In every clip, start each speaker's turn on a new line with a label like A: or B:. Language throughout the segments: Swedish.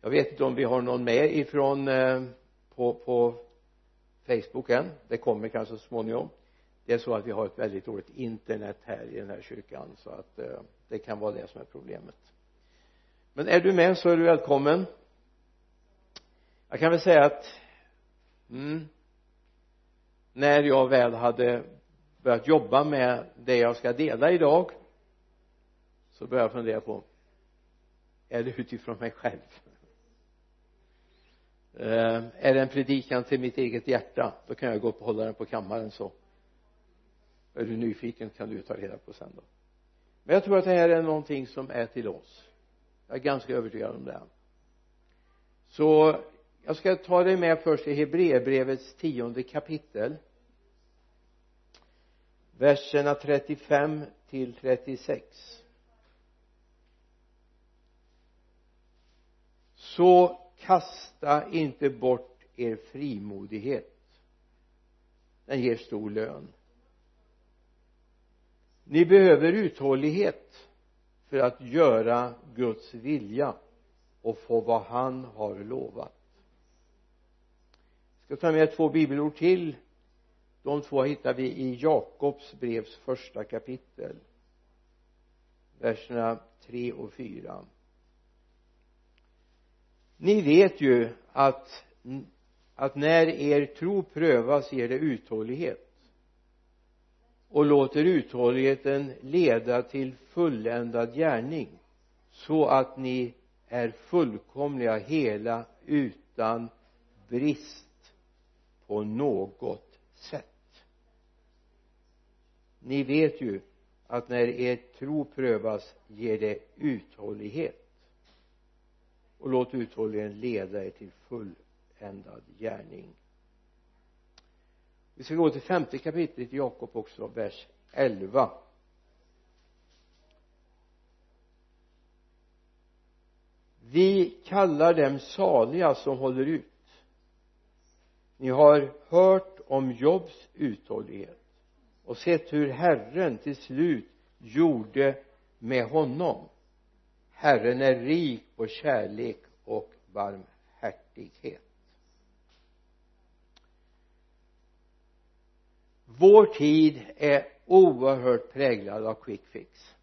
A: jag vet inte om vi har någon med ifrån eh, på, på Facebook än. Det kommer kanske så småningom. Det är så att vi har ett väldigt dåligt internet här i den här kyrkan så att eh, det kan vara det som är problemet. Men är du med så är du välkommen. Jag kan väl säga att mm, när jag väl hade börjat jobba med det jag ska dela idag så började jag fundera på är det utifrån mig själv? Eh, är det en predikan till mitt eget hjärta då kan jag gå upp och hålla den på kammaren så är du nyfiken kan du ta reda på sen då. Men jag tror att det här är någonting som är till oss. Jag är ganska övertygad om det. Så jag ska ta dig med först i Hebreerbrevets tionde kapitel verserna 35 till 36 så kasta inte bort er frimodighet. Den ger stor lön. Ni behöver uthållighet för att göra Guds vilja och få vad han har lovat. Jag ska ta med två bibelord till. De två hittar vi i Jakobs brevs första kapitel verserna 3 och 4 ni vet ju att att när er tro prövas ger det uthållighet. Och låter uthålligheten leda till fulländad gärning så att ni är fullkomliga hela utan brist på något sätt. Ni vet ju att när er tro prövas ger det uthållighet och låt uthålligheten leda er till fulländad gärning. Vi ska gå till femte kapitlet i Jakob också vers 11 vi kallar dem saliga som håller ut. Ni har hört om Jobs uthållighet och sett hur Herren till slut gjorde med honom. Herren är rik på kärlek och barmhärtighet. Vår tid är oerhört präglad av quick fix.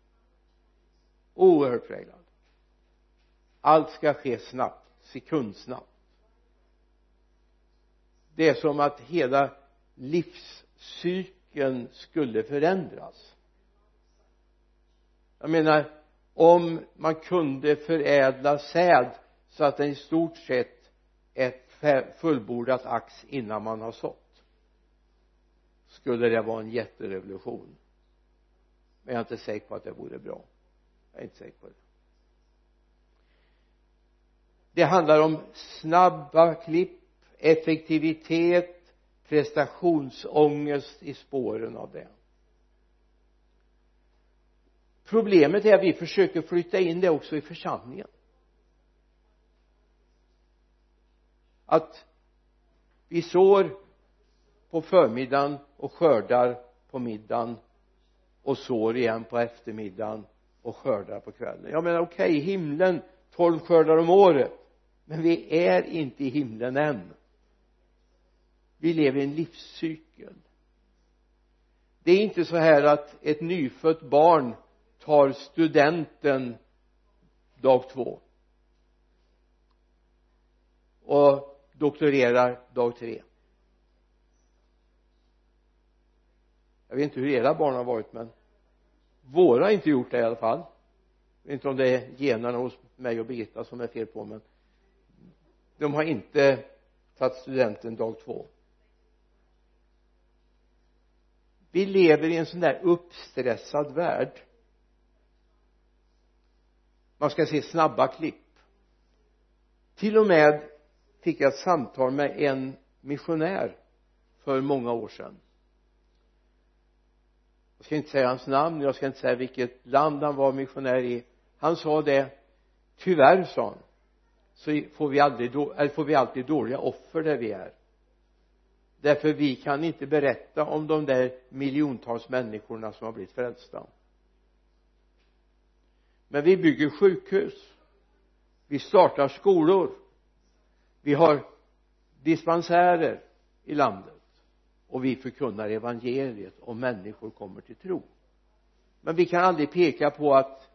A: Oerhört präglad. Allt ska ske snabbt sekundsnabbt. Det är som att hela livscykeln skulle förändras. Jag menar om man kunde förädla säd så att den i stort sett är fullbordat ax innan man har sått. Skulle det vara en jätterevolution. Men jag är inte säker på att det vore bra. Jag är inte säker på det. Det handlar om snabba klipp effektivitet prestationsångest i spåren av det problemet är att vi försöker flytta in det också i församlingen. Att vi sår på förmiddagen och skördar på middagen och sår igen på eftermiddagen och skördar på kvällen. Jag menar okej okay, himlen tolv skördar om året. Men vi är inte i himlen än. Vi lever i en livscykel. Det är inte så här att ett nyfött barn tar studenten dag två. Och doktorerar dag tre. Jag vet inte hur era barn har varit men våra har inte gjort det i alla fall. Jag vet inte om det är generna hos mig och Birgitta som är fel på men de har inte tagit studenten dag två. Vi lever i en sån där uppstressad värld man ska se snabba klipp. Till och med fick jag ett samtal med en missionär för många år sedan. Jag ska inte säga hans namn jag ska inte säga vilket land han var missionär i. Han sa det tyvärr sa han så får vi aldrig eller får vi alltid dåliga offer där vi är. Därför vi kan inte berätta om de där miljontals människorna som har blivit frälsta men vi bygger sjukhus. Vi startar skolor. Vi har dispensärer i landet. Och vi förkunnar evangeliet och människor kommer till tro. Men vi kan aldrig peka på att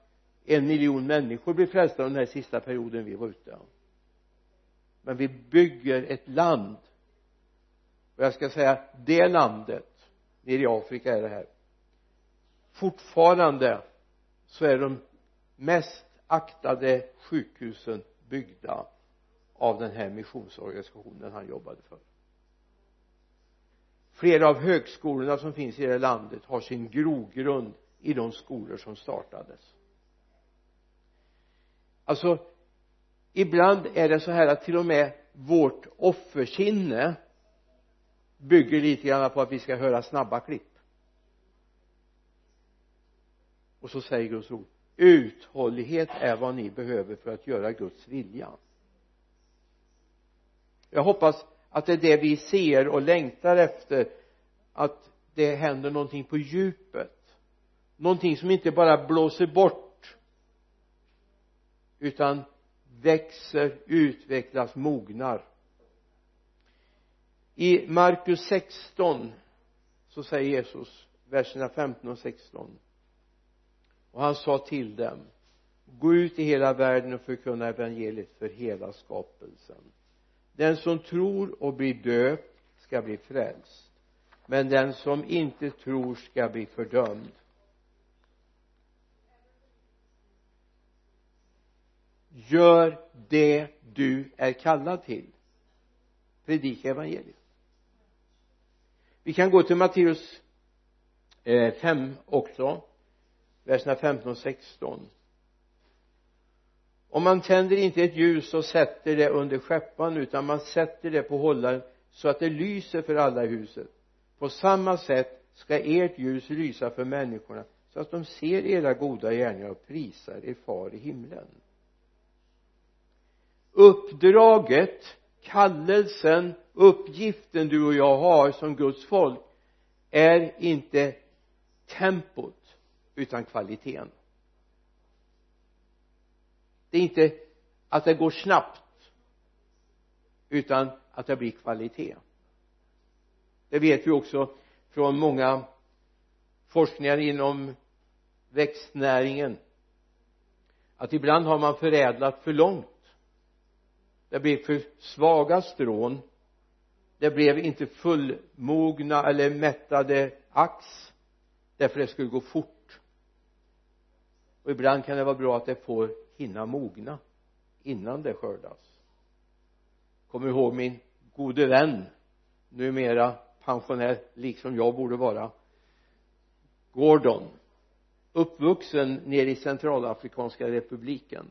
A: en miljon människor blir frälsta under den här sista perioden vi var ute. Men vi bygger ett land. Och jag ska säga det landet nere i Afrika är det här. Fortfarande så är de mest aktade sjukhusen byggda av den här missionsorganisationen han jobbade för. Flera av högskolorna som finns i det här landet har sin grogrund i de skolor som startades. Alltså ibland är det så här att till och med vårt offersinne bygger lite grann på att vi ska höra snabba klipp. Och så säger Guds ord uthållighet är vad ni behöver för att göra Guds vilja. Jag hoppas att det är det vi ser och längtar efter att det händer någonting på djupet. Någonting som inte bara blåser bort utan växer, utvecklas, mognar. I Markus 16 så säger Jesus verserna 15 och 16 och han sa till dem gå ut i hela världen och förkunna evangeliet för hela skapelsen. Den som tror och blir döpt ska bli frälst men den som inte tror ska bli fördömd. Gör det du är kallad till. Predika evangeliet. Vi kan gå till Matteus eh, 5 också verserna 15 och 16 och man tänder inte ett ljus och sätter det under skeppan utan man sätter det på hållaren så att det lyser för alla i huset. På samma sätt ska ert ljus lysa för människorna så att de ser era goda gärningar och prisar er far i himlen. Uppdraget kallelsen uppgiften du och jag har som Guds folk är inte tempot utan kvaliteten. Det är inte att det går snabbt utan att det blir kvalitet. Det vet vi också från många forskningar inom växtnäringen att ibland har man förädlat för långt. Det blir för svaga strån. Det blev inte fullmogna eller mättade ax därför det skulle gå fort och ibland kan det vara bra att det får hinna mogna innan det skördas. Kommer ihåg min gode vän numera pensionär liksom jag borde vara? Gordon uppvuxen nere i centralafrikanska republiken.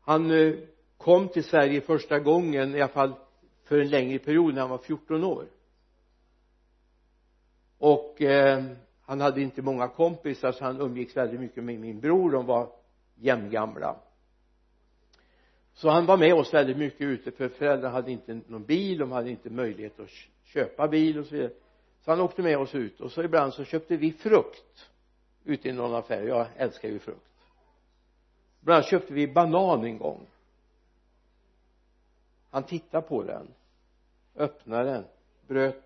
A: Han eh, kom till Sverige första gången i alla fall för en längre period när han var 14 år. Och eh, han hade inte många kompisar så han umgicks väldigt mycket med min bror. De var jämngamla. Så han var med oss väldigt mycket ute för föräldrarna hade inte någon bil de hade inte möjlighet att köpa bil och så vidare. Så han åkte med oss ut och så ibland så köpte vi frukt ute i någon affär. Jag älskar ju frukt. Ibland köpte vi banan en gång. Han tittade på den öppnade den. Bröt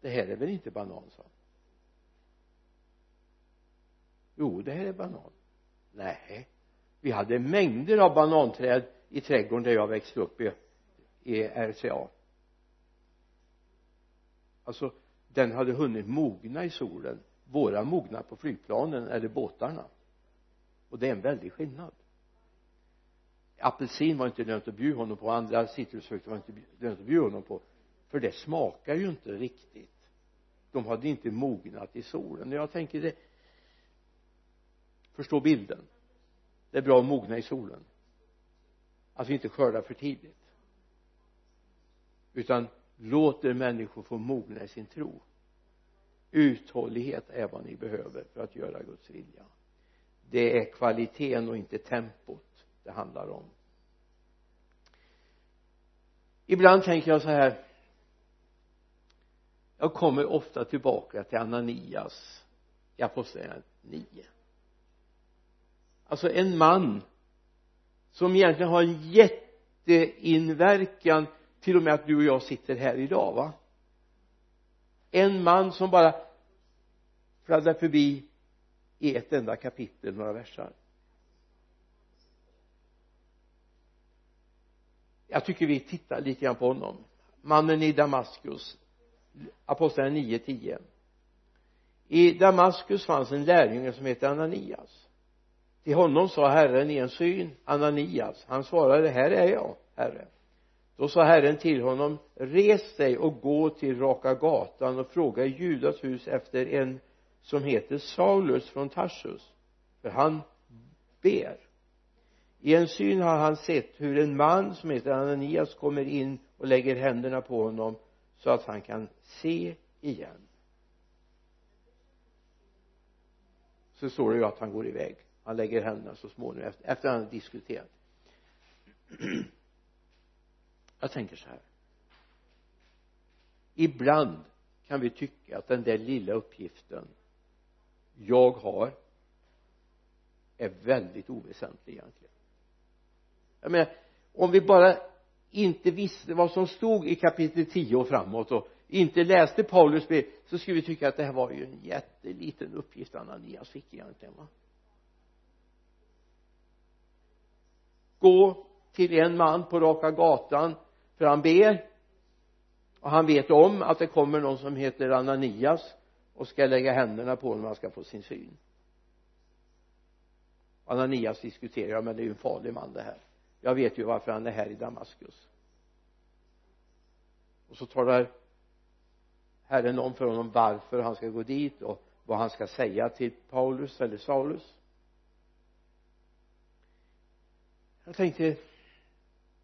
A: det här är väl inte banan sa han jo det här är banan. Nej vi hade mängder av bananträd i trädgården där jag växte upp i, i RCA alltså den hade hunnit mogna i solen. Våra mognar på flygplanen eller båtarna. Och det är en väldig skillnad. Apelsin var inte lönt att bjuda honom på. Andra citrusfrukter var inte lönt att bjuda honom på. För det smakar ju inte riktigt. De hade inte mognat i solen. Jag tänker det förstå bilden. Det är bra att mogna i solen. Att vi inte skördar för tidigt. Utan låter människor få mogna i sin tro. Uthållighet är vad ni behöver för att göra Guds vilja. Det är kvaliteten och inte tempot det handlar om. Ibland tänker jag så här. Jag kommer ofta tillbaka till Ananias i apostlagärningarna 9 alltså en man som egentligen har en jätteinverkan till och med att du och jag sitter här idag va? En man som bara fladdrar förbi i ett enda kapitel några versar. Jag tycker vi tittar lite grann på honom. Mannen i Damaskus apostlagärningarna 9.10 i Damaskus fanns en lärjunge som hette Ananias till honom sa Herren i en syn Ananias. Han svarade här är jag herre. Då sa Herren till honom res dig och gå till raka gatan och fråga i Judas hus efter en som heter Saulus från Tarsus för han ber. I en syn har han sett hur en man som heter Ananias kommer in och lägger händerna på honom så att han kan se igen. Så står det ju att han går iväg han lägger händerna så småningom efter, efter att han har diskuterat. Jag tänker så här. Ibland kan vi tycka att den där lilla uppgiften jag har är väldigt oväsentlig egentligen. Jag menar om vi bara inte visste vad som stod i kapitel 10 och framåt och inte läste Paulus brev så skulle vi tycka att det här var ju en jätteliten uppgift Ananias fick egentligen va? Gå till en man på raka gatan för han ber. Och han vet om att det kommer någon som heter Ananias och ska lägga händerna på honom och han ska få sin syn. Ananias diskuterar men det är ju en farlig man det här. Jag vet ju varför han är här i Damaskus. Och så talar Herren om för honom varför han ska gå dit och vad han ska säga till Paulus eller Saulus. Jag tänkte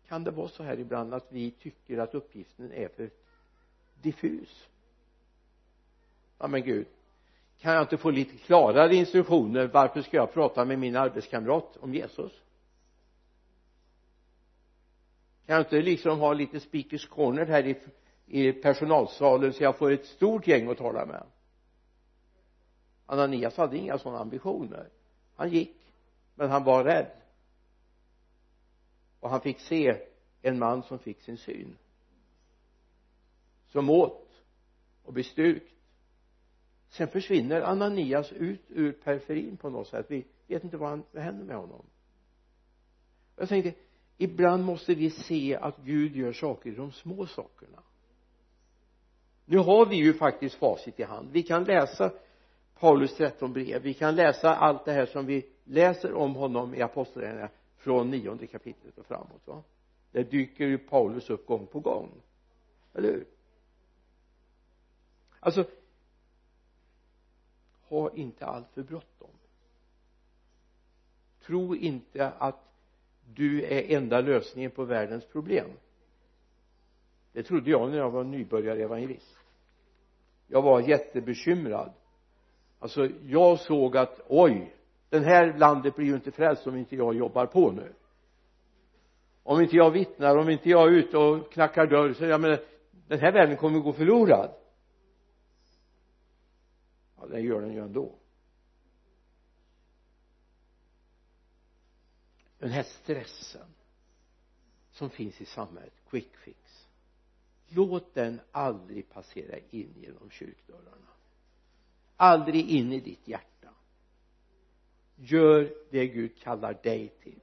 A: kan det vara så här ibland att vi tycker att uppgiften är för diffus? Ja men gud kan jag inte få lite klarare instruktioner? Varför ska jag prata med min arbetskamrat om Jesus? Kan jag inte liksom ha lite speakers corner här i, i personalsalen så jag får ett stort gäng att tala med? Ananias hade inga sådana ambitioner. Han gick men han var rädd och han fick se en man som fick sin syn. Som åt och blev styrkt sen försvinner Ananias ut ur periferin på något sätt. Vi vet inte vad, han, vad händer med honom. Jag tänkte ibland måste vi se att Gud gör saker i de små sakerna. Nu har vi ju faktiskt facit i hand. Vi kan läsa Paulus 13 brev. Vi kan läsa allt det här som vi läser om honom i apostlagärningarna från nionde kapitlet och framåt va? Där dyker ju Paulus upp gång på gång. Eller hur? Alltså ha inte allt för bråttom. Tro inte att du är enda lösningen på världens problem. Det trodde jag när jag var nybörjare evangelist. Jag var jättebekymrad. Alltså jag såg att oj det här landet blir ju inte frälst om inte jag jobbar på nu. Om inte jag vittnar, om inte jag är ute och knackar dörr så jag menar den här världen kommer gå förlorad. Ja det gör den ju ändå. Den här stressen som finns i samhället quick fix. Låt den aldrig passera in genom kyrkdörrarna. Aldrig in i ditt hjärta gör det Gud kallar dig till.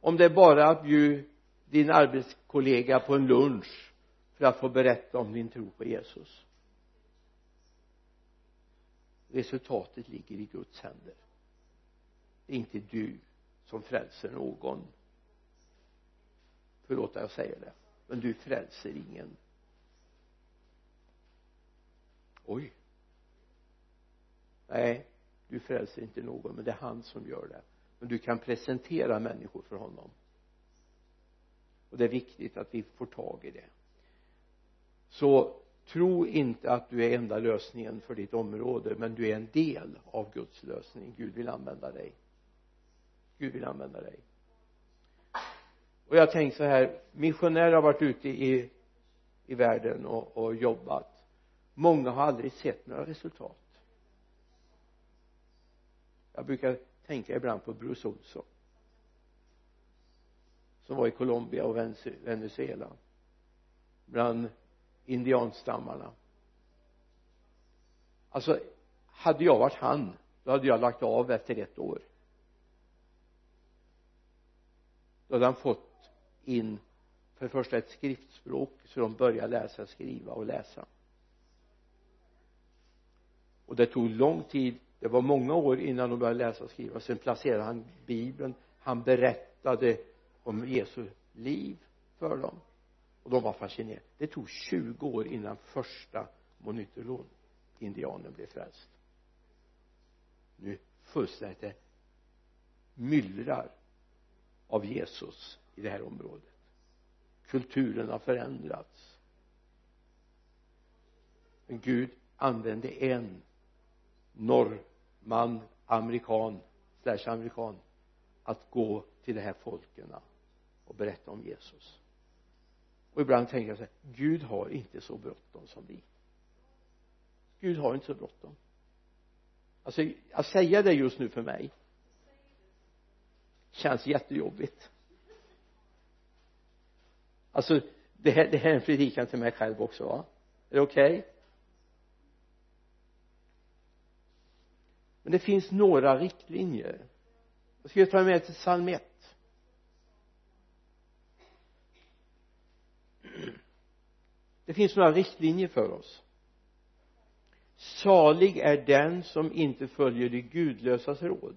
A: Om det är bara att bjuda din arbetskollega på en lunch för att få berätta om din tro på Jesus. Resultatet ligger i Guds händer. Det är inte du som frälser någon. Förlåt att jag säger det men du frälser ingen. Oj. Nej du frälser inte någon men det är han som gör det. Men du kan presentera människor för honom. Och det är viktigt att vi får tag i det. Så tro inte att du är enda lösningen för ditt område men du är en del av Guds lösning. Gud vill använda dig. Gud vill använda dig. Och jag tänker så här missionärer har varit ute i i världen och, och jobbat. Många har aldrig sett några resultat jag brukar tänka ibland på Bruce Olsson som var i Colombia och Venezuela bland indianstammarna. Alltså hade jag varit han då hade jag lagt av efter ett år. Då hade han fått in för det första ett skriftspråk så de började läsa, skriva och läsa. Och det tog lång tid det var många år innan de började läsa och skriva. Sen placerade han bibeln. Han berättade om Jesu liv för dem. Och de var fascinerade. Det tog 20 år innan första monitolon indianen blev frälst. Nu fullständigt det myllrar av Jesus i det här området. Kulturen har förändrats. Men Gud använde en man, amerikan slash amerikan att gå till de här folken och berätta om Jesus. Och ibland tänker jag så här Gud har inte så bråttom som vi. Gud har inte så bråttom. Alltså att säga det just nu för mig känns jättejobbigt. Alltså det här, det här är en predikan till mig själv också va? Är det okej? okay? Men det finns några riktlinjer. Jag ska ta med till psalm 1 det finns några riktlinjer för oss. Salig är den som inte följer de gudlösas råd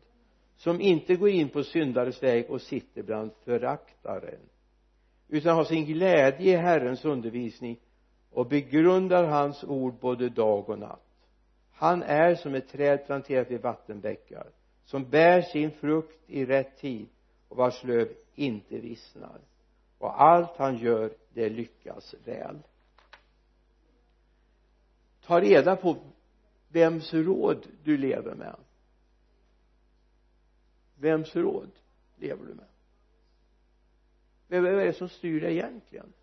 A: som inte går in på syndares väg och sitter bland föraktaren utan har sin glädje i Herrens undervisning och begrundar hans ord både dag och natt han är som ett träd planterat vid vattenbäckar som bär sin frukt i rätt tid och vars löv inte vissnar. Och allt han gör det lyckas väl. Ta reda på vems råd du lever med. Vems råd lever du med? Vem är det som styr dig egentligen?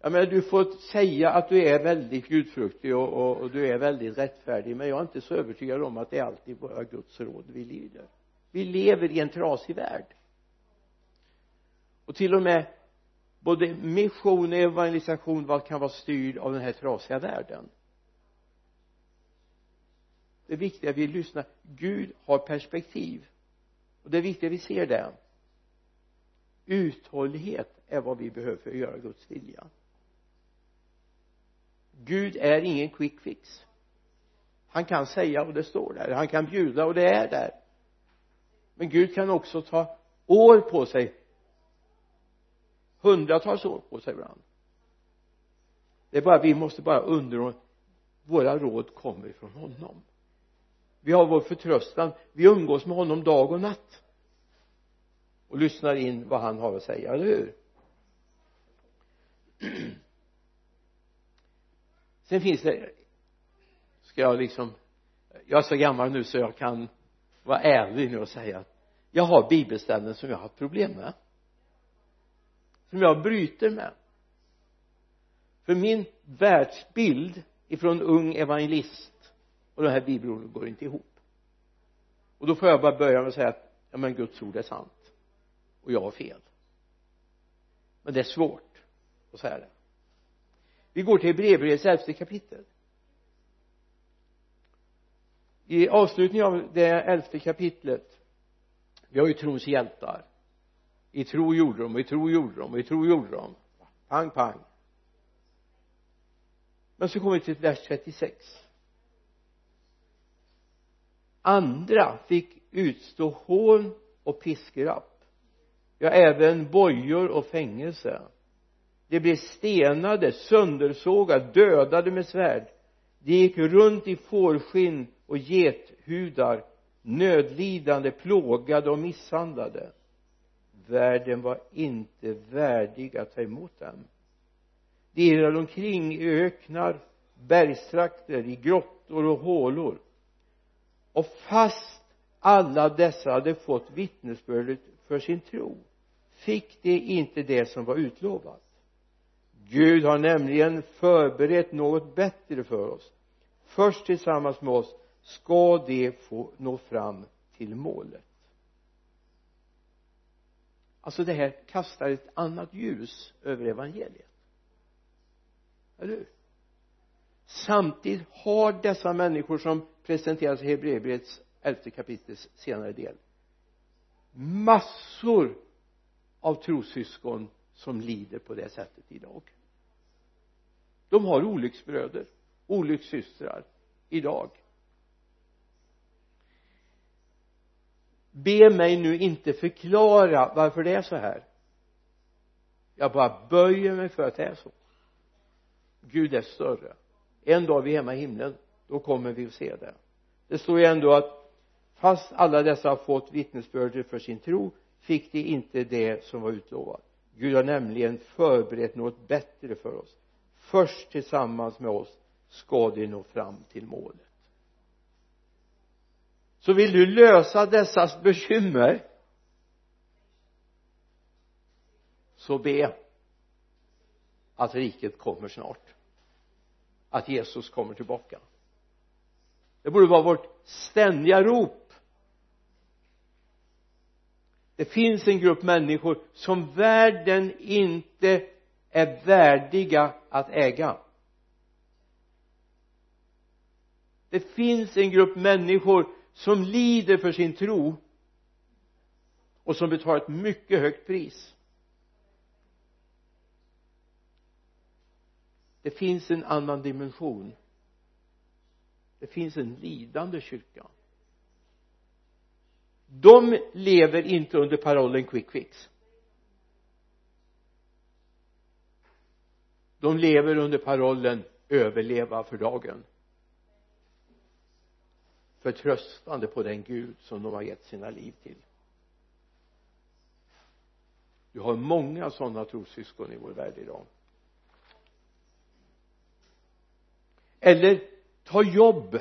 A: Jag menar du får säga att du är väldigt gudfruktig och, och, och, du är väldigt rättfärdig men jag är inte så övertygad om att det är alltid bara Guds råd vi lyder vi lever i en trasig värld. Och till och med både mission och evangelisation kan vara styrd av den här trasiga världen. Det är viktigt att vi lyssnar. Gud har perspektiv. Och det är viktigt att vi ser det. Uthållighet är vad vi behöver för att göra Guds vilja. Gud är ingen quick fix. Han kan säga och det står där. Han kan bjuda och det är där. Men Gud kan också ta år på sig. Hundratals år på sig ibland. Det är bara vi måste bara underordna våra råd kommer ifrån honom. Vi har vår förtröstan. Vi umgås med honom dag och natt. Och lyssnar in vad han har att säga, eller hur? Sen finns det ska jag liksom jag är så gammal nu så jag kan vara ärlig nu och säga att jag har bibelställen som jag har haft problem med. Som jag bryter med. För min världsbild ifrån ung evangelist och de här bibelorden går inte ihop. Och då får jag bara börja med att säga att ja men Guds ord är sant. Och jag har fel. Men det är svårt att säga det vi går till Hebreerbrevets elfte kapitel. I avslutningen av det elfte kapitlet vi har ju trons hjältar i tro gjorde de i tro gjorde de i tro gjorde de. Pang pang. Men så kommer vi till vers 36 andra fick utstå hån och piskrapp. Ja även bojor och fängelse de blev stenade, söndersågade, dödade med svärd. De gick runt i fårskinn och gethudar nödlidande, plågade och misshandlade. Världen var inte värdig att ta emot dem. De irrade omkring i öknar, bergstrakter, i grottor och hålor. Och fast alla dessa hade fått vittnesbördet för sin tro fick de inte det som var utlovat. Gud har nämligen förberett något bättre för oss. Först tillsammans med oss ska de få nå fram till målet. Alltså det här kastar ett annat ljus över evangeliet. Eller hur? Samtidigt har dessa människor som presenteras i Hebreerbrevets elfte kapitels senare del massor av trossyskon som lider på det sättet idag de har olycksbröder olyckssystrar idag. Be mig nu inte förklara varför det är så här. Jag bara böjer mig för att det är så. Gud är större. En dag vi är hemma i himlen då kommer vi att se det. Det står ju ändå att fast alla dessa har fått vittnesbörd för sin tro fick de inte det som var utlovat. Gud har nämligen förberett något bättre för oss först tillsammans med oss ska de nå fram till målet. Så vill du lösa dessas bekymmer så be att riket kommer snart. Att Jesus kommer tillbaka. Det borde vara vårt ständiga rop. Det finns en grupp människor som världen inte är värdiga att äga. Det finns en grupp människor som lider för sin tro och som betalar ett mycket högt pris. Det finns en annan dimension. Det finns en lidande kyrka. De lever inte under parollen quick fix. De lever under parollen överleva för dagen. Förtröstande på den Gud som de har gett sina liv till. Du har många sådana trossyskon i vår värld idag. Eller ta jobb.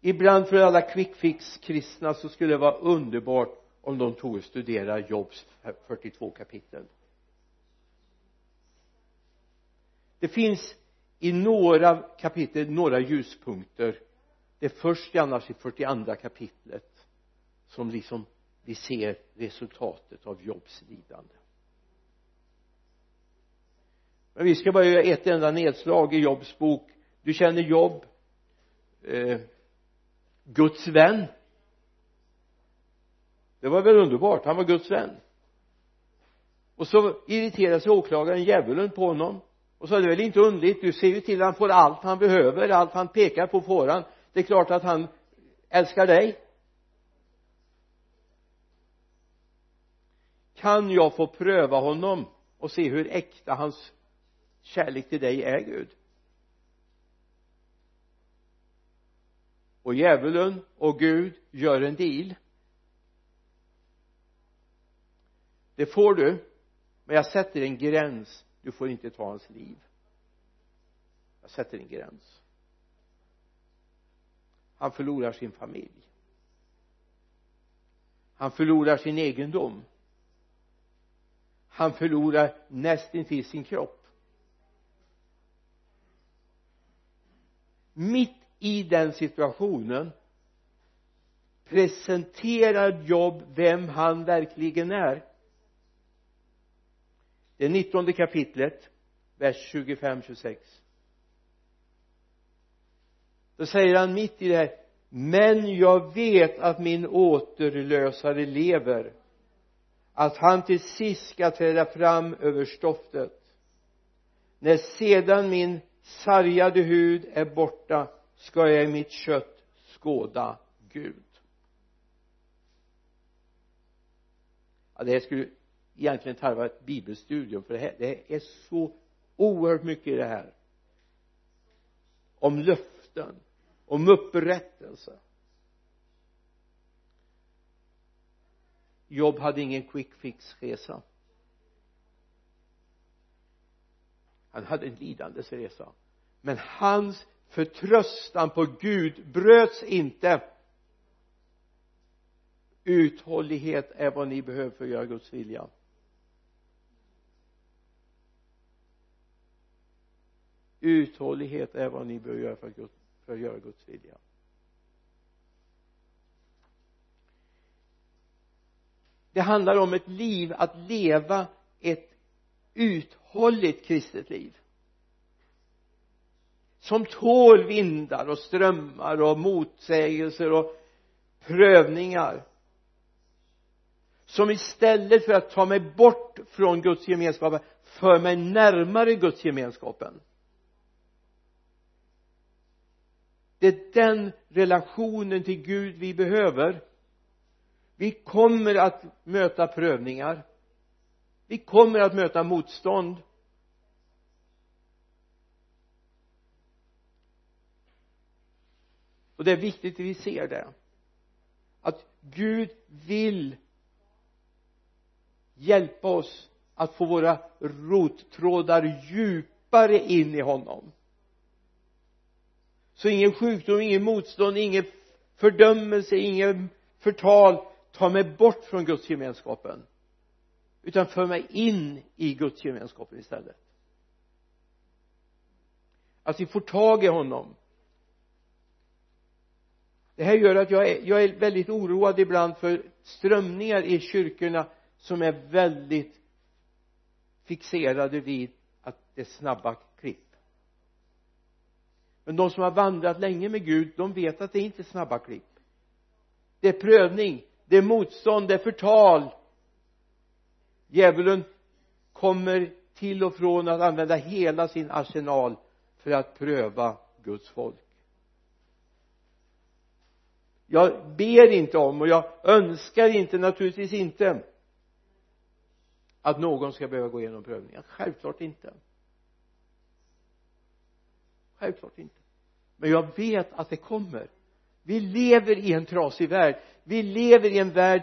A: Ibland för alla quick fix kristna så skulle det vara underbart om de tog och studerade Jobs 42 kapitel det finns i några kapitel några ljuspunkter. Det är först annars i 42 kapitlet som liksom vi ser resultatet av Jobs lidande. Men vi ska bara göra ett enda nedslag i Jobs bok. Du känner Jobb eh, Guds vän. Det var väl underbart. Han var Guds vän. Och så irriterade sig åklagaren djävulen på honom och så är det väl inte underligt du ser ju till att han får allt han behöver allt han pekar på får han det är klart att han älskar dig. Kan jag få pröva honom och se hur äkta hans kärlek till dig är Gud? Och djävulen och Gud gör en deal. Det får du men jag sätter en gräns du får inte ta hans liv. Jag sätter en gräns. Han förlorar sin familj. Han förlorar sin egendom. Han förlorar nästintill sin kropp. Mitt i den situationen presenterar Job vem han verkligen är det nittonde kapitlet vers 25-26 då säger han mitt i det här men jag vet att min återlösare lever att han till sist ska träda fram över stoftet. När sedan min sargade hud är borta ska jag i mitt kött skåda Gud. Ja det här skulle egentligen tarva ett bibelstudium för det här det är så oerhört mycket i det här. Om löften om upprättelse. Jobb hade ingen quick fix resa han hade en lidandes resa men hans förtröstan på Gud bröts inte. Uthållighet är vad ni behöver för att göra Guds vilja. uthållighet är vad ni behöver göra för att, för att göra Guds vilja. Det handlar om ett liv att leva ett uthålligt kristet liv. Som tål vindar och strömmar och motsägelser och prövningar. Som istället för att ta mig bort från Guds gemenskap för mig närmare Guds gemenskapen. Det är den relationen till Gud vi behöver. Vi kommer att möta prövningar. Vi kommer att möta motstånd. Och det är viktigt att vi ser det. Att Gud vill hjälpa oss att få våra rottrådar djupare in i honom så ingen sjukdom, ingen motstånd, ingen fördömelse, ingen förtal tar mig bort från Guds gemenskapen. Utan för mig in i Guds gemenskapen istället. Att vi får tag i honom. Det här gör att jag är, jag är väldigt oroad ibland för strömningar i kyrkorna som är väldigt fixerade vid att det är snabba men de som har vandrat länge med Gud de vet att det inte är snabba klipp. Det är prövning det är motstånd det är förtal. Djävulen kommer till och från att använda hela sin arsenal för att pröva Guds folk. Jag ber inte om och jag önskar inte naturligtvis inte att någon ska behöva gå igenom prövningar självklart inte självklart inte. Men jag vet att det kommer. Vi lever i en trasig värld. Vi lever i en värld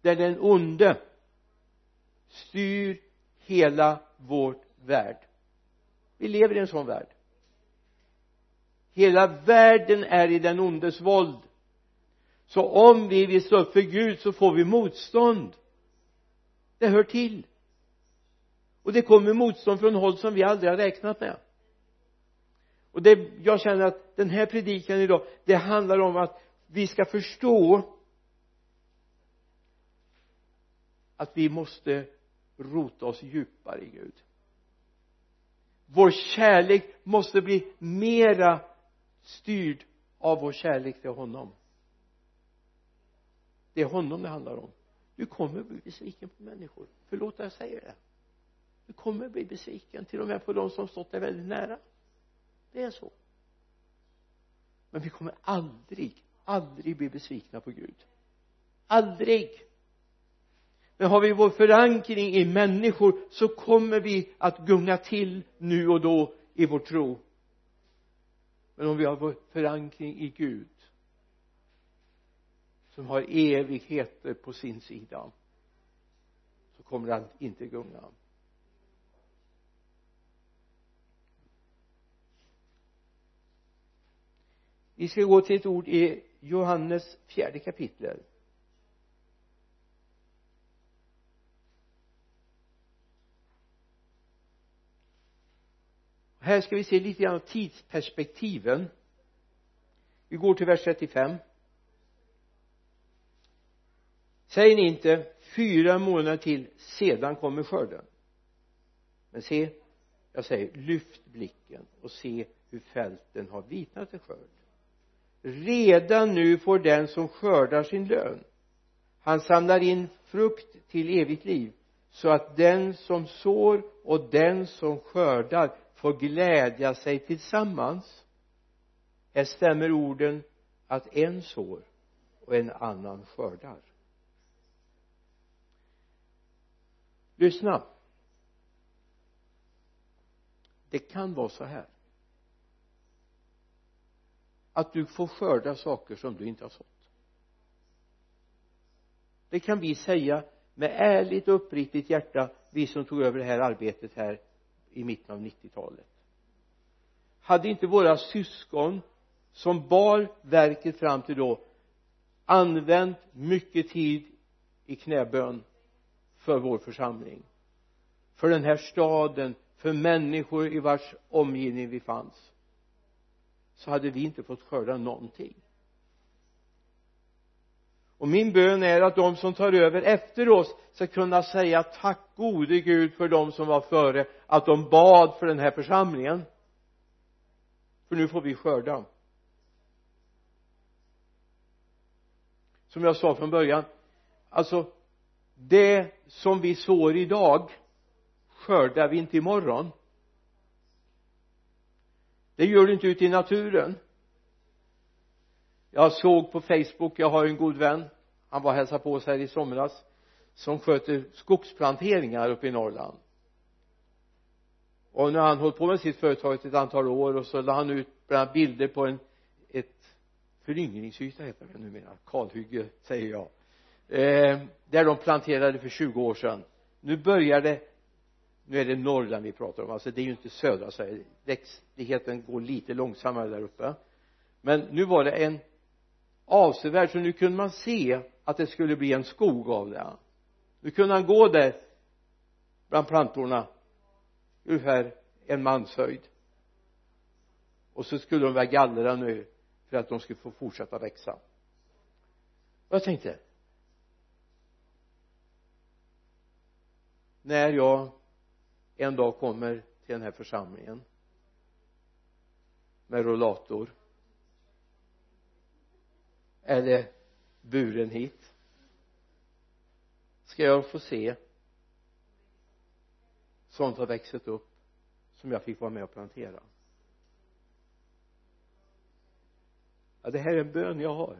A: där den onde styr hela vår värld. Vi lever i en sån värld. Hela världen är i den ondes våld. Så om vi vill stå upp för Gud så får vi motstånd. Det hör till. Och det kommer motstånd från håll som vi aldrig har räknat med och det jag känner att den här predikan idag det handlar om att vi ska förstå att vi måste rota oss djupare i Gud. Vår kärlek måste bli mera styrd av vår kärlek till honom. Det är honom det handlar om. Du kommer bli besviken på människor. Förlåt att jag säger det. Du kommer bli besviken till och med på de som stått dig väldigt nära det är så. Men vi kommer aldrig aldrig bli besvikna på Gud. Aldrig. Men har vi vår förankring i människor så kommer vi att gunga till nu och då i vår tro. Men om vi har vår förankring i Gud som har evigheter på sin sida så kommer han inte gunga. Vi ska gå till ett ord i Johannes fjärde kapitel. Här ska vi se lite grann av tidsperspektiven. Vi går till vers 35 säger ni inte fyra månader till sedan kommer skörden. Men se jag säger lyft blicken och se hur fälten har vitnat till skörd redan nu får den som skördar sin lön. Han samlar in frukt till evigt liv så att den som sår och den som skördar får glädja sig tillsammans. Här stämmer orden att en sår och en annan skördar. Lyssna. Det kan vara så här att du får skörda saker som du inte har sått. Det kan vi säga med ärligt och uppriktigt hjärta vi som tog över det här arbetet här i mitten av 90-talet hade inte våra syskon som bar verket fram till då använt mycket tid i knäbön för vår församling för den här staden för människor i vars omgivning vi fanns? Så hade vi inte fått skörda någonting. Och min bön är att de som tar över efter oss ska kunna säga tack gode Gud för de som var före att de bad för den här församlingen. För nu får vi skörda som jag sa från början alltså det som vi sår idag skördar vi inte imorgon det gör du inte ute i naturen. Jag såg på facebook jag har en god vän han var och hälsade på oss här i somras som sköter skogsplanteringar uppe i Norrland. Och nu har han hållit på med sitt företag ett antal år och så la han ut bland annat bilder på en ett föryngringsyta heter det numera. Kalhygge säger jag. Eh, där de planterade för 20 år sedan. Nu börjar det nu är det Norrland vi pratar om. Alltså det är ju inte södra Sverige. Växtligheten går lite långsammare där uppe. Men nu var det en avsevärd så nu kunde man se att det skulle bli en skog av det. Nu kunde han gå där bland plantorna ungefär en mans höjd och så skulle de börja gallra nu för att de skulle få fortsätta växa. Och jag tänkte när jag en dag kommer till den här församlingen med rollator eller buren hit? Ska jag få se sånt har växt upp som jag fick vara med och plantera? Ja det här är en bön jag har.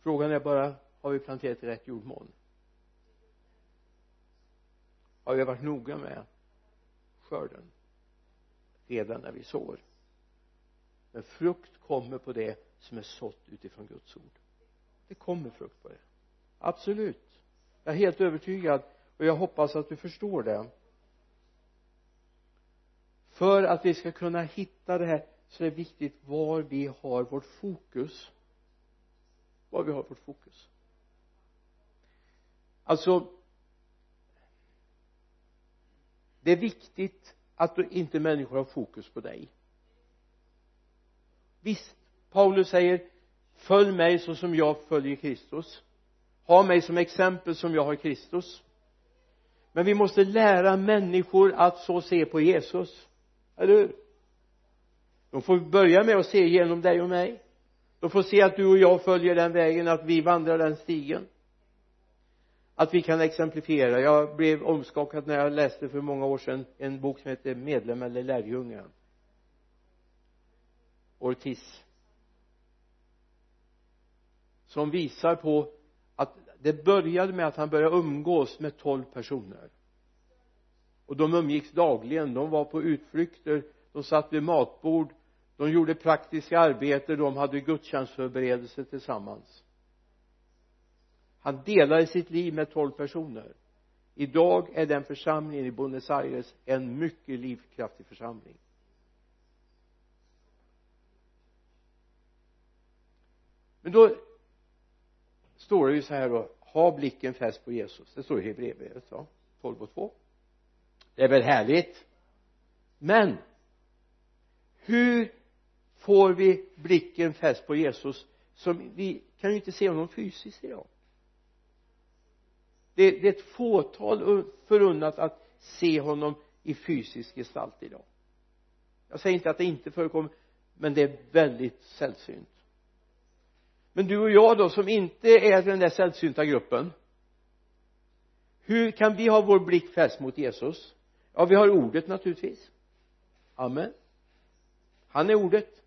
A: Frågan är bara har vi planterat i rätt jordmån? Har vi varit noga med skörden redan när vi sår? Men frukt kommer på det som är sått utifrån Guds ord. Det kommer frukt på det. Absolut. Jag är helt övertygad och jag hoppas att du förstår det. För att vi ska kunna hitta det här så är det viktigt var vi har vårt fokus var vi har vårt fokus. Alltså det är viktigt att inte människor har fokus på dig. Visst Paulus säger följ mig så som jag följer Kristus. Ha mig som exempel som jag har Kristus. Men vi måste lära människor att så se på Jesus. Eller hur? De får börja med att se genom dig och mig de får se att du och jag följer den vägen att vi vandrar den stigen. Att vi kan exemplifiera. Jag blev omskakad när jag läste för många år sedan en bok som heter medlem eller lärjunge Ortiz. Som visar på att det började med att han började umgås med tolv personer. Och de umgicks dagligen. De var på utflykter. De satt vid matbord de gjorde praktiska arbete de hade gudstjänstförberedelse tillsammans. Han delade sitt liv med tolv personer. Idag är den församlingen i Buenos Aires en mycket livskraftig församling. Men då står det ju så här då ha blicken fäst på Jesus. Det står i Hebreerbrevet va? 12 och 2 det är väl härligt? Men hur får vi blicken fäst på Jesus som vi kan ju inte se honom fysiskt idag. Det, det är ett fåtal förunnat att se honom i fysisk gestalt idag. Jag säger inte att det inte förekommer men det är väldigt sällsynt. Men du och jag då som inte är den där sällsynta gruppen hur kan vi ha vår blick fäst mot Jesus? Ja vi har ordet naturligtvis. Amen. Han är ordet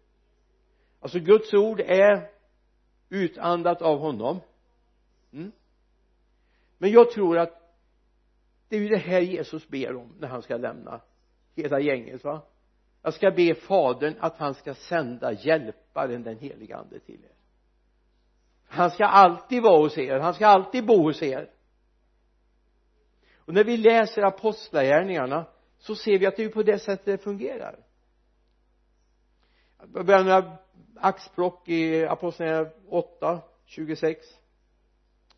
A: alltså Guds ord är utandat av honom. Mm. men jag tror att det är ju det här Jesus ber om när han ska lämna hela gänget va? Jag ska be fadern att han ska sända hjälparen den heliga ande till er. Han ska alltid vara hos er. Han ska alltid bo hos er. Och när vi läser apostlagärningarna så ser vi att det är på det sättet det fungerar. Jag börjar axplock i apostlagärningarna 8 26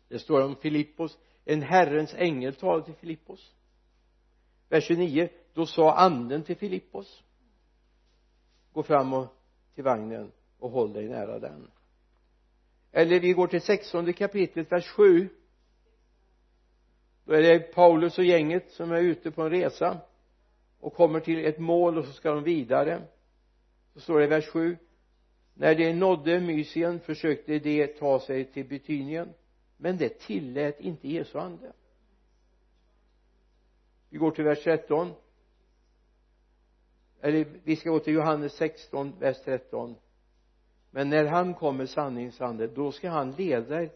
A: det står om Filippos en herrens ängel talade till Filippos. Vers 29 då sa anden till Filippos gå fram och, till vagnen och håll dig nära den. Eller vi går till sextonde kapitlet vers 7 då är det Paulus och gänget som är ute på en resa och kommer till ett mål och så ska de vidare. Så står det i vers 7 när de nådde Mysien försökte de ta sig till Betynien men det tillät inte Jesu ande. Vi går till vers 13 eller vi ska gå till Johannes 16 vers 13 men när han kommer sanningsande då ska han leda er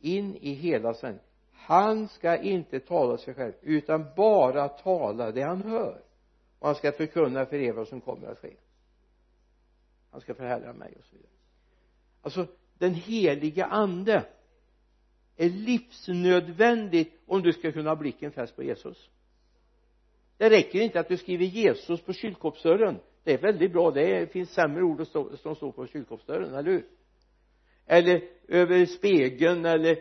A: in i hela sanningen han ska inte tala sig själv utan bara tala det han hör. Och han ska förkunna för er vad som kommer att ske han ska förhärliga mig och så vidare. Alltså den heliga ande är livsnödvändigt om du ska kunna ha blicken fäst på Jesus. Det räcker inte att du skriver Jesus på kylskåpsdörren. Det är väldigt bra. Det finns sämre ord som står på kylskåpsdörren, eller hur? Eller över spegeln eller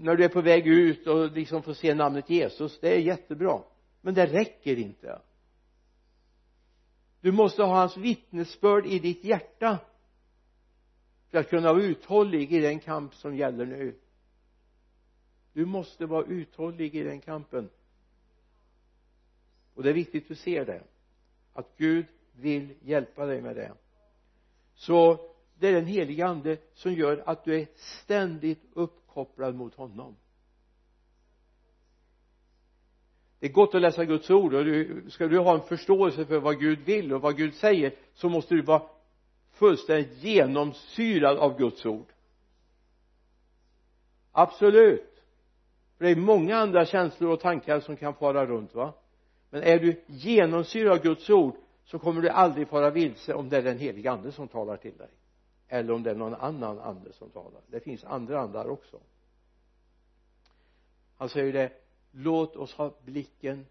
A: när du är på väg ut och liksom får se namnet Jesus. Det är jättebra. Men det räcker inte du måste ha hans vittnesbörd i ditt hjärta för att kunna vara uthållig i den kamp som gäller nu. Du måste vara uthållig i den kampen. Och det är viktigt att du ser det att Gud vill hjälpa dig med det. Så det är den heliga ande som gör att du är ständigt uppkopplad mot honom. Det är gott att läsa Guds ord och du, ska du ha en förståelse för vad Gud vill och vad Gud säger så måste du vara fullständigt genomsyrad av Guds ord. Absolut. För det är många andra känslor och tankar som kan fara runt va? Men är du genomsyrad av Guds ord så kommer du aldrig fara vilse om det är den heliga ande som talar till dig eller om det är någon annan ande som talar. Det finns andra andar också. Han säger det låt oss ha blicken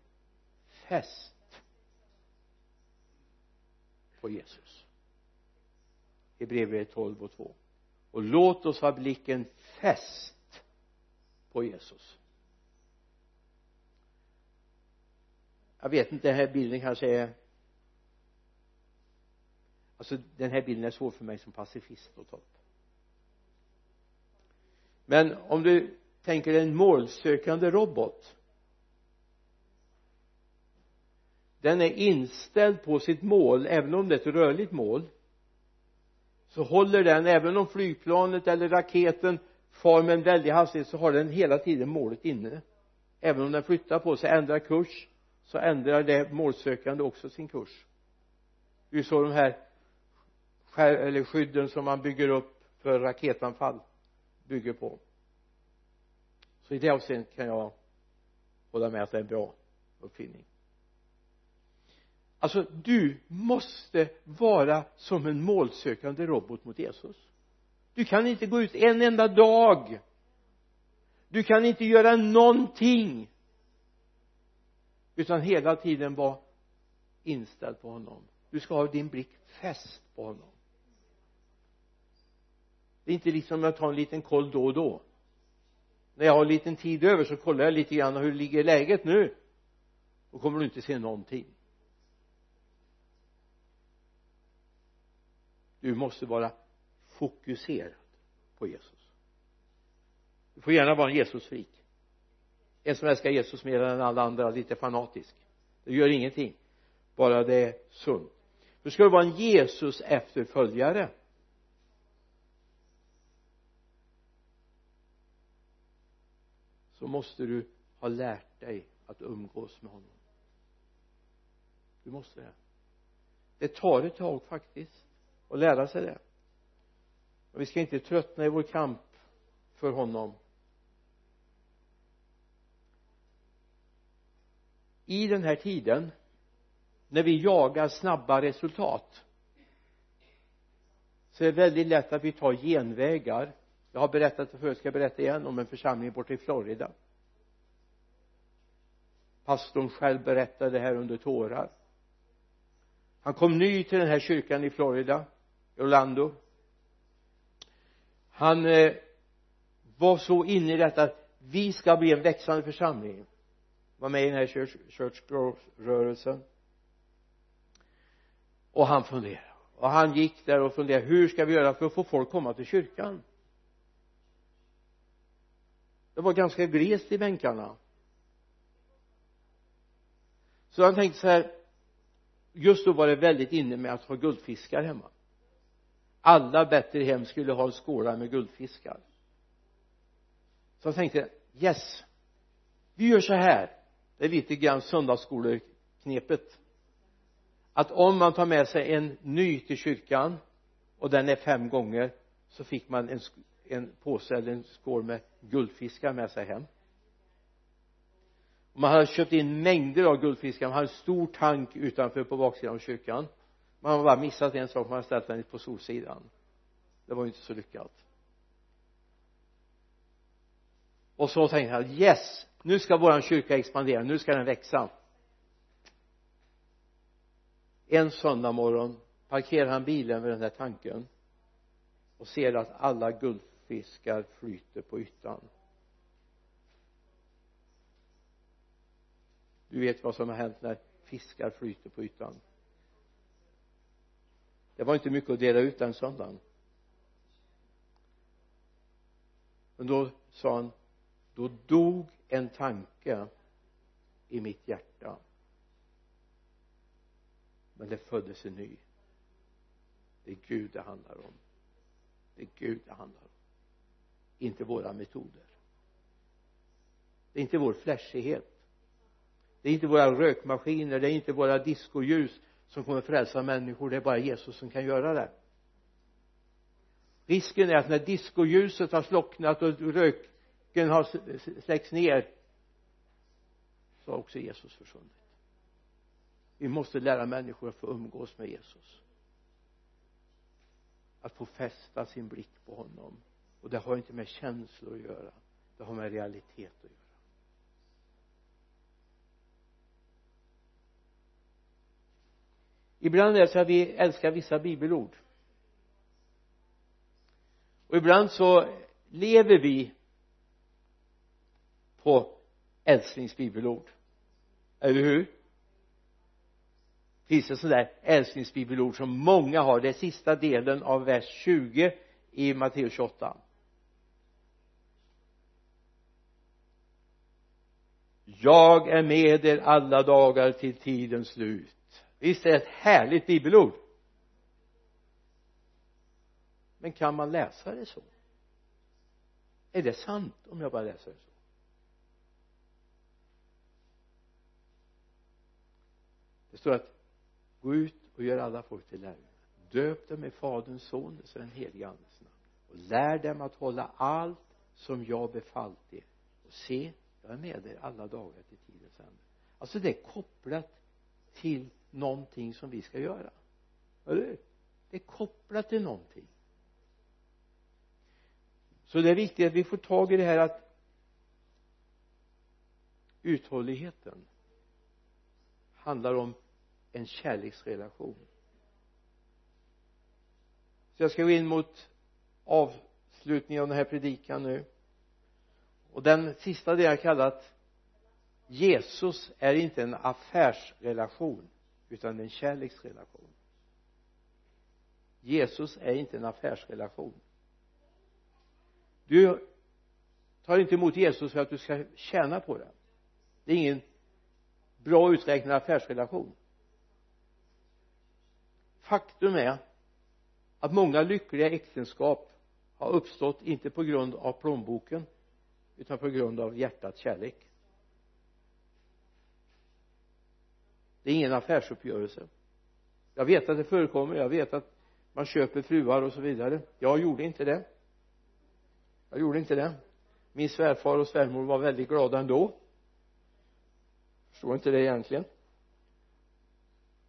A: fäst på Jesus. Hebreerbrevet 12 och 2 och låt oss ha blicken fäst på Jesus. Jag vet inte den här bilden kanske är alltså den här bilden är svår för mig som pacifist att ta upp. Men om du tänker en målsökande robot. Den är inställd på sitt mål även om det är ett rörligt mål. Så håller den även om flygplanet eller raketen far med en väldig hastighet så har den hela tiden målet inne. Även om den flyttar på sig, ändrar kurs så ändrar det målsökande också sin kurs. Det är så de här eller skydden som man bygger upp för raketanfall bygger på så i det avseendet kan jag hålla med att det är en bra uppfinning. Alltså du måste vara som en målsökande robot mot Jesus. Du kan inte gå ut en enda dag. Du kan inte göra någonting. Utan hela tiden vara inställd på honom. Du ska ha din blick fäst på honom. Det är inte liksom att ta en liten koll då och då när jag har en liten tid över så kollar jag lite grann hur ligger läget nu. Då kommer du inte se någonting. Du måste vara fokuserad på Jesus. Du får gärna vara en Jesusfrik. En som älskar Jesus mer än alla andra lite fanatisk. Det gör ingenting. Bara det är sunt. Du ska vara en Jesus efterföljare så måste du ha lärt dig att umgås med honom. Du måste det. Det tar ett tag faktiskt att lära sig det. Och vi ska inte tröttna i vår kamp för honom. I den här tiden när vi jagar snabba resultat så är det väldigt lätt att vi tar genvägar jag har berättat det förut, ska jag berätta igen om en församling borta i Florida. Pastorn själv berättade det här under tårar. Han kom ny till den här kyrkan i Florida i Orlando. Han eh, var så inne i detta att vi ska bli en växande församling. Var med i den här church, church growth rörelsen och han funderade. Och han gick där och funderade hur ska vi göra för att få folk komma till kyrkan? Det var ganska glest i bänkarna. Så han tänkte så här just då var det väldigt inne med att ha guldfiskar hemma. Alla bättre hem skulle ha skålar med guldfiskar. Så jag tänkte yes vi gör så här. Det är lite grann söndagsskoleknepet. Att om man tar med sig en ny till kyrkan och den är fem gånger så fick man en, en påse eller en skål med guldfiskar med sig hem. Man hade köpt in mängder av guldfiskar. Man hade en stor tank utanför på baksidan av kyrkan. Man hade bara missat en sak. Man hade ställt den på solsidan. Det var ju inte så lyckat. Och så tänkte jag yes nu ska våran kyrka expandera. Nu ska den växa. En söndag morgon parkerar han bilen vid den där tanken och ser att alla guldfiskar fiskar flyter på ytan. Du vet vad som har hänt när fiskar flyter på ytan? Det var inte mycket att dela ut den söndagen. Men då sa han då dog en tanke i mitt hjärta. Men det föddes en ny. Det är Gud det handlar om. Det är Gud det handlar om inte våra metoder. Det är inte vår flashighet det är inte våra rökmaskiner det är inte våra diskoljus som kommer frälsa människor. Det är bara Jesus som kan göra det. Risken är att när diskoljuset har slocknat och röken har släckts ner så har också Jesus försvunnit. Vi måste lära människor att få umgås med Jesus. Att få fästa sin blick på honom och det har inte med känslor att göra. Det har med realitet att göra. Ibland är det så att vi älskar vissa bibelord. Och ibland så lever vi på älsklingsbibelord. Eller hur? Finns det sådär älsklingsbibelord som många har? Det är sista delen av vers 20 i Matteus 28 jag är med er alla dagar till tidens slut. Visst är det ett härligt bibelord? Men kan man läsa det så? Är det sant om jag bara läser det så? Det står att gå ut och gör alla folk till lärjungar. Döp dem i faderns sonens och den helige andes namn. Och lär dem att hålla allt som jag befallt er. Och se jag är med er alla dagar till tidens ände. Alltså det är kopplat till någonting som vi ska göra. Eller hur? Det är kopplat till någonting. Så det är viktigt att vi får tag i det här att uthålligheten handlar om en kärleksrelation. Så jag ska gå in mot avslutningen av den här predikan nu och den sista delen jag kallat Jesus är inte en affärsrelation utan en kärleksrelation. Jesus är inte en affärsrelation. Du tar inte emot Jesus för att du ska tjäna på det. Det är ingen bra uträknad affärsrelation. Faktum är att många lyckliga äktenskap har uppstått inte på grund av plånboken utan på grund av hjärtats kärlek. Det är ingen affärsuppgörelse. Jag vet att det förekommer jag vet att man köper fruar och så vidare. Jag gjorde inte det. Jag gjorde inte det. Min svärfar och svärmor var väldigt glada ändå. Förstår inte det egentligen.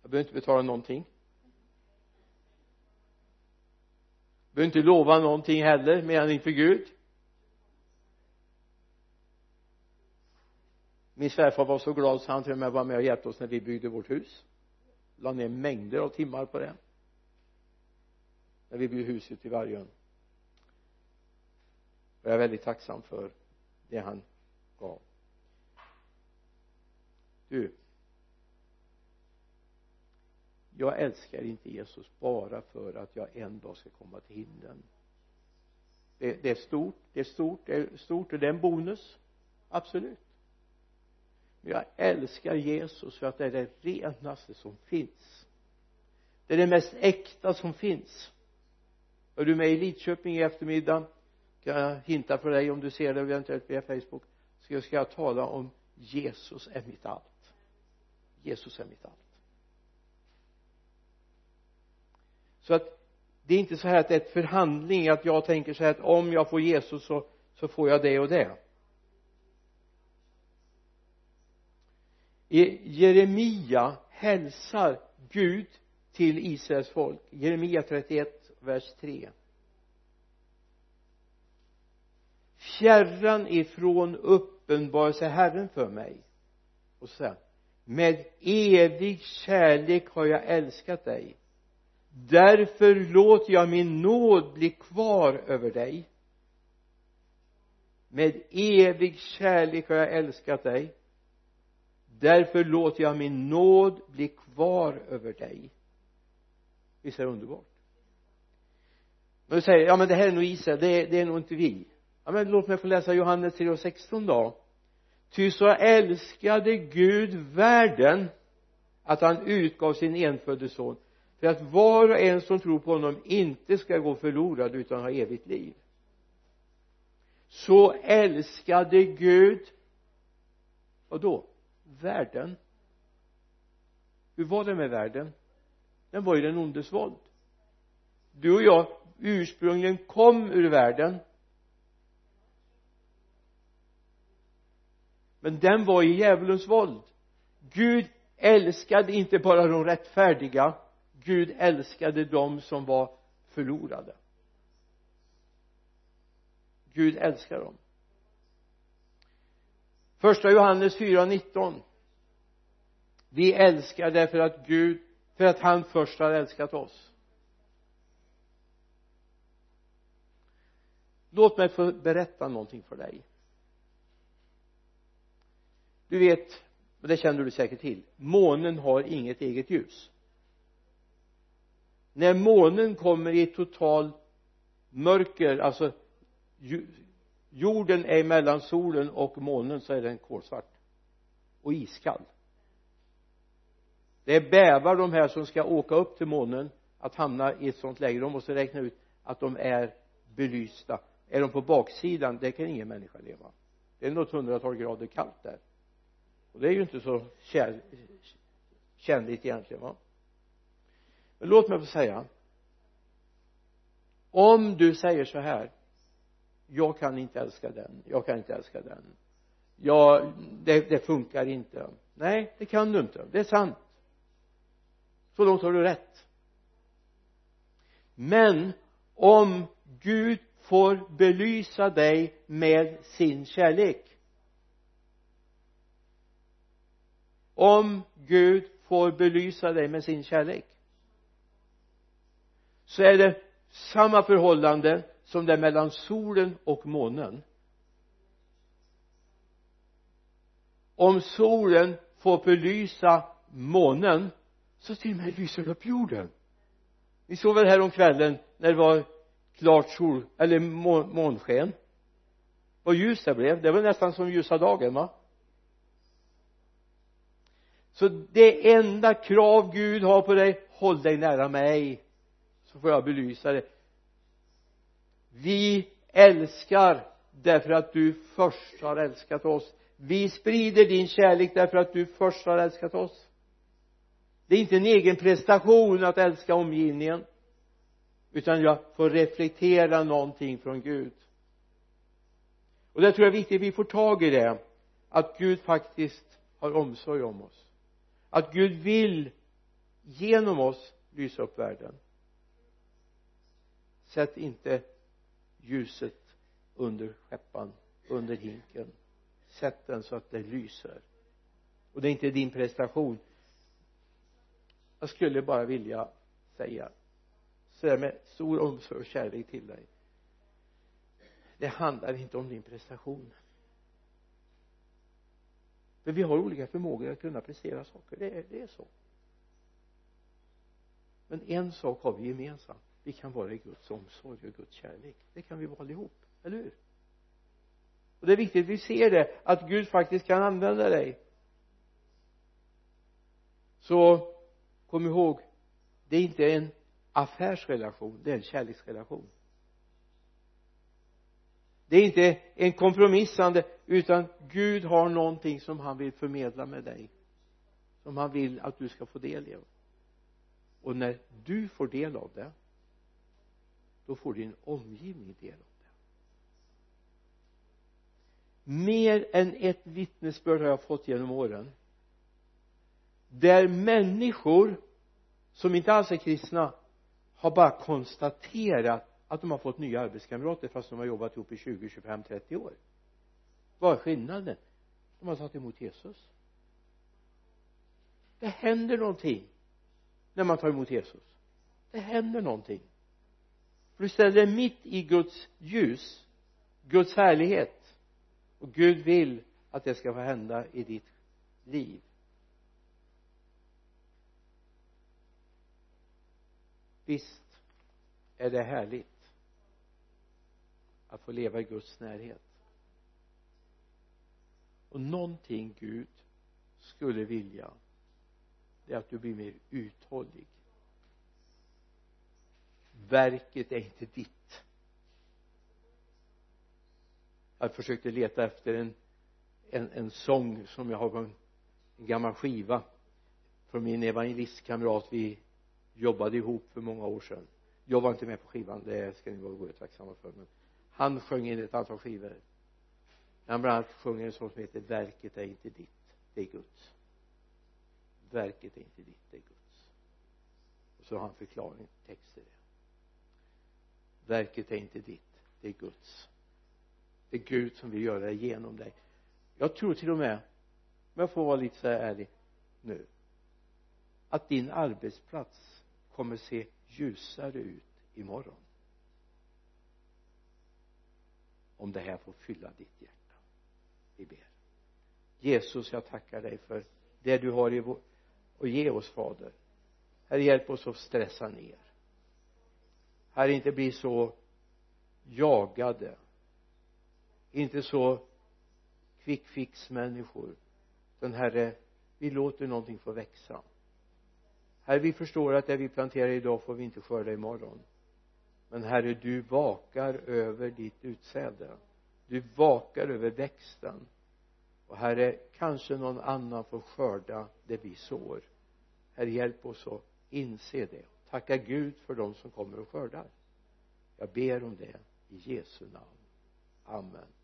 A: Jag behöver inte betala någonting. Behöver inte lova någonting heller mer än inför Gud. Min svärfar var så glad så han till och med var med och hjälpte oss när vi byggde vårt hus. La ner mängder av timmar på det. När vi byggde huset i Vargön och jag är väldigt tacksam för det han gav. Du. Jag älskar inte Jesus bara för att jag en dag ska komma till himlen. Det, det är stort, det är stort, det är stort och det är en bonus. Absolut jag älskar Jesus för att det är det renaste som finns. Det är det mest äkta som finns. Är du med i Lidköping i eftermiddag? Kan jag hinta för dig om du ser det eventuellt via Facebook? Så ska jag tala om Jesus är mitt allt. Jesus är mitt allt. Så att det är inte så här att det är ett förhandling att jag tänker så här att om jag får Jesus så, så får jag det och det. Jeremia hälsar Gud till Israels folk. Jeremia 31 vers 3 fjärran ifrån uppenbar sig Herren för mig. Och så säger med evig kärlek har jag älskat dig. Därför låter jag min nåd bli kvar över dig. Med evig kärlek har jag älskat dig därför låter jag min nåd bli kvar över dig. Visst är det underbart? Men du säger ja men det här är nog Israel det är, det är nog inte vi. Ja men låt mig få läsa Johannes 3 och 16 då. Ty så älskade Gud världen att han utgav sin enfödde son för att var och en som tror på honom inte ska gå förlorad utan ha evigt liv. Så älskade Gud vad då världen. Hur var det med världen? Den var ju den ondes våld. Du och jag ursprungligen kom ur världen. Men den var i djävulens våld. Gud älskade inte bara de rättfärdiga. Gud älskade de som var förlorade. Gud älskar dem. Första Johannes 4.19 vi älskar därför att Gud för att han först har älskat oss. Låt mig få berätta någonting för dig. Du vet och det känner du säkert till månen har inget eget ljus. När månen kommer i total mörker alltså jorden är mellan solen och månen så är den kolsvart och iskall det bävar de här som ska åka upp till månen att hamna i ett sådant läge. De måste räkna ut att de är belysta. Är de på baksidan det kan ingen människa leva det är något hundratal grader kallt där. Och det är ju inte så kär, känligt egentligen va? Men låt mig få säga om du säger så här jag kan inte älska den jag kan inte älska den. Ja det, det funkar inte. Nej det kan du inte. Det är sant så långt har du rätt. Men om Gud får belysa dig med sin kärlek om Gud får belysa dig med sin kärlek så är det samma förhållande som det är mellan solen och månen. Om solen får belysa månen så till och med lyser det upp jorden. Ni såg väl här om kvällen när det var klart sol eller månsken. Vad ljus det blev. Det var nästan som ljusa dagen va? Så det enda krav Gud har på dig håll dig nära mig. Så får jag belysa det. Vi älskar därför att du först har älskat oss. Vi sprider din kärlek därför att du först har älskat oss det är inte en egen prestation att älska omgivningen utan jag får reflektera någonting från Gud. Och det tror jag är viktigt att vi får tag i det att Gud faktiskt har omsorg om oss. Att Gud vill genom oss lysa upp världen. Sätt inte ljuset under skeppan under hinken. Sätt den så att det lyser. Och det är inte din prestation jag skulle bara vilja säga sådär med stor omsorg och kärlek till dig. Det handlar inte om din prestation. För vi har olika förmågor att kunna prestera saker. Det är, det är så. Men en sak har vi gemensamt. Vi kan vara i Guds omsorg och Guds kärlek. Det kan vi vara allihop, eller hur? Och det är viktigt att vi ser det att Gud faktiskt kan använda dig. Så kom ihåg det är inte en affärsrelation det är en kärleksrelation. Det är inte en kompromissande utan Gud har någonting som han vill förmedla med dig som han vill att du ska få del av och när du får del av det då får din omgivning del av det. Mer än ett vittnesbörd har jag fått genom åren där människor som inte alls är kristna har bara konstaterat att de har fått nya arbetskamrater fast de har jobbat ihop i 20, 25, 30 år. Vad är skillnaden? De har tagit emot Jesus. Det händer någonting när man tar emot Jesus. Det händer någonting. För du ställer dig mitt i Guds ljus Guds härlighet och Gud vill att det ska få hända i ditt liv. Visst är det härligt att få leva i Guds närhet. Och någonting Gud skulle vilja det är att du blir mer uthållig. Verket är inte ditt. Jag försökte leta efter en en, en sång som jag har på en, en gammal skiva från min evangelistkamrat vid jobbade ihop för många år sedan. Jag var inte med på skivan det ska ni vara oerhört tacksamma för men han sjöng in ett antal skivor. Han bland annat sjunger en sång som heter verket är inte ditt det är Guds. Verket är inte ditt det är Guds. Och så har han förklaring text till det. Verket är inte ditt det är Guds. Det är Gud som vill göra det genom dig. Jag tror till och med om jag får vara lite så här ärlig nu att din arbetsplats kommer se ljusare ut imorgon. Om det här får fylla ditt hjärta. Vi ber. Jesus jag tackar dig för det du har i vår, och ge oss fader. Herre hjälp oss att stressa ner. Herre inte bli så jagade. Inte så kvick-fix människor. Utan herre vi låter någonting få växa herre vi förstår att det vi planterar idag får vi inte skörda imorgon. Men herre du vakar över ditt utsäde. Du vakar över växten. Och herre kanske någon annan får skörda det vi sår. Herre hjälp oss att inse det. Tacka Gud för dem som kommer och skördar. Jag ber om det i Jesu namn. Amen.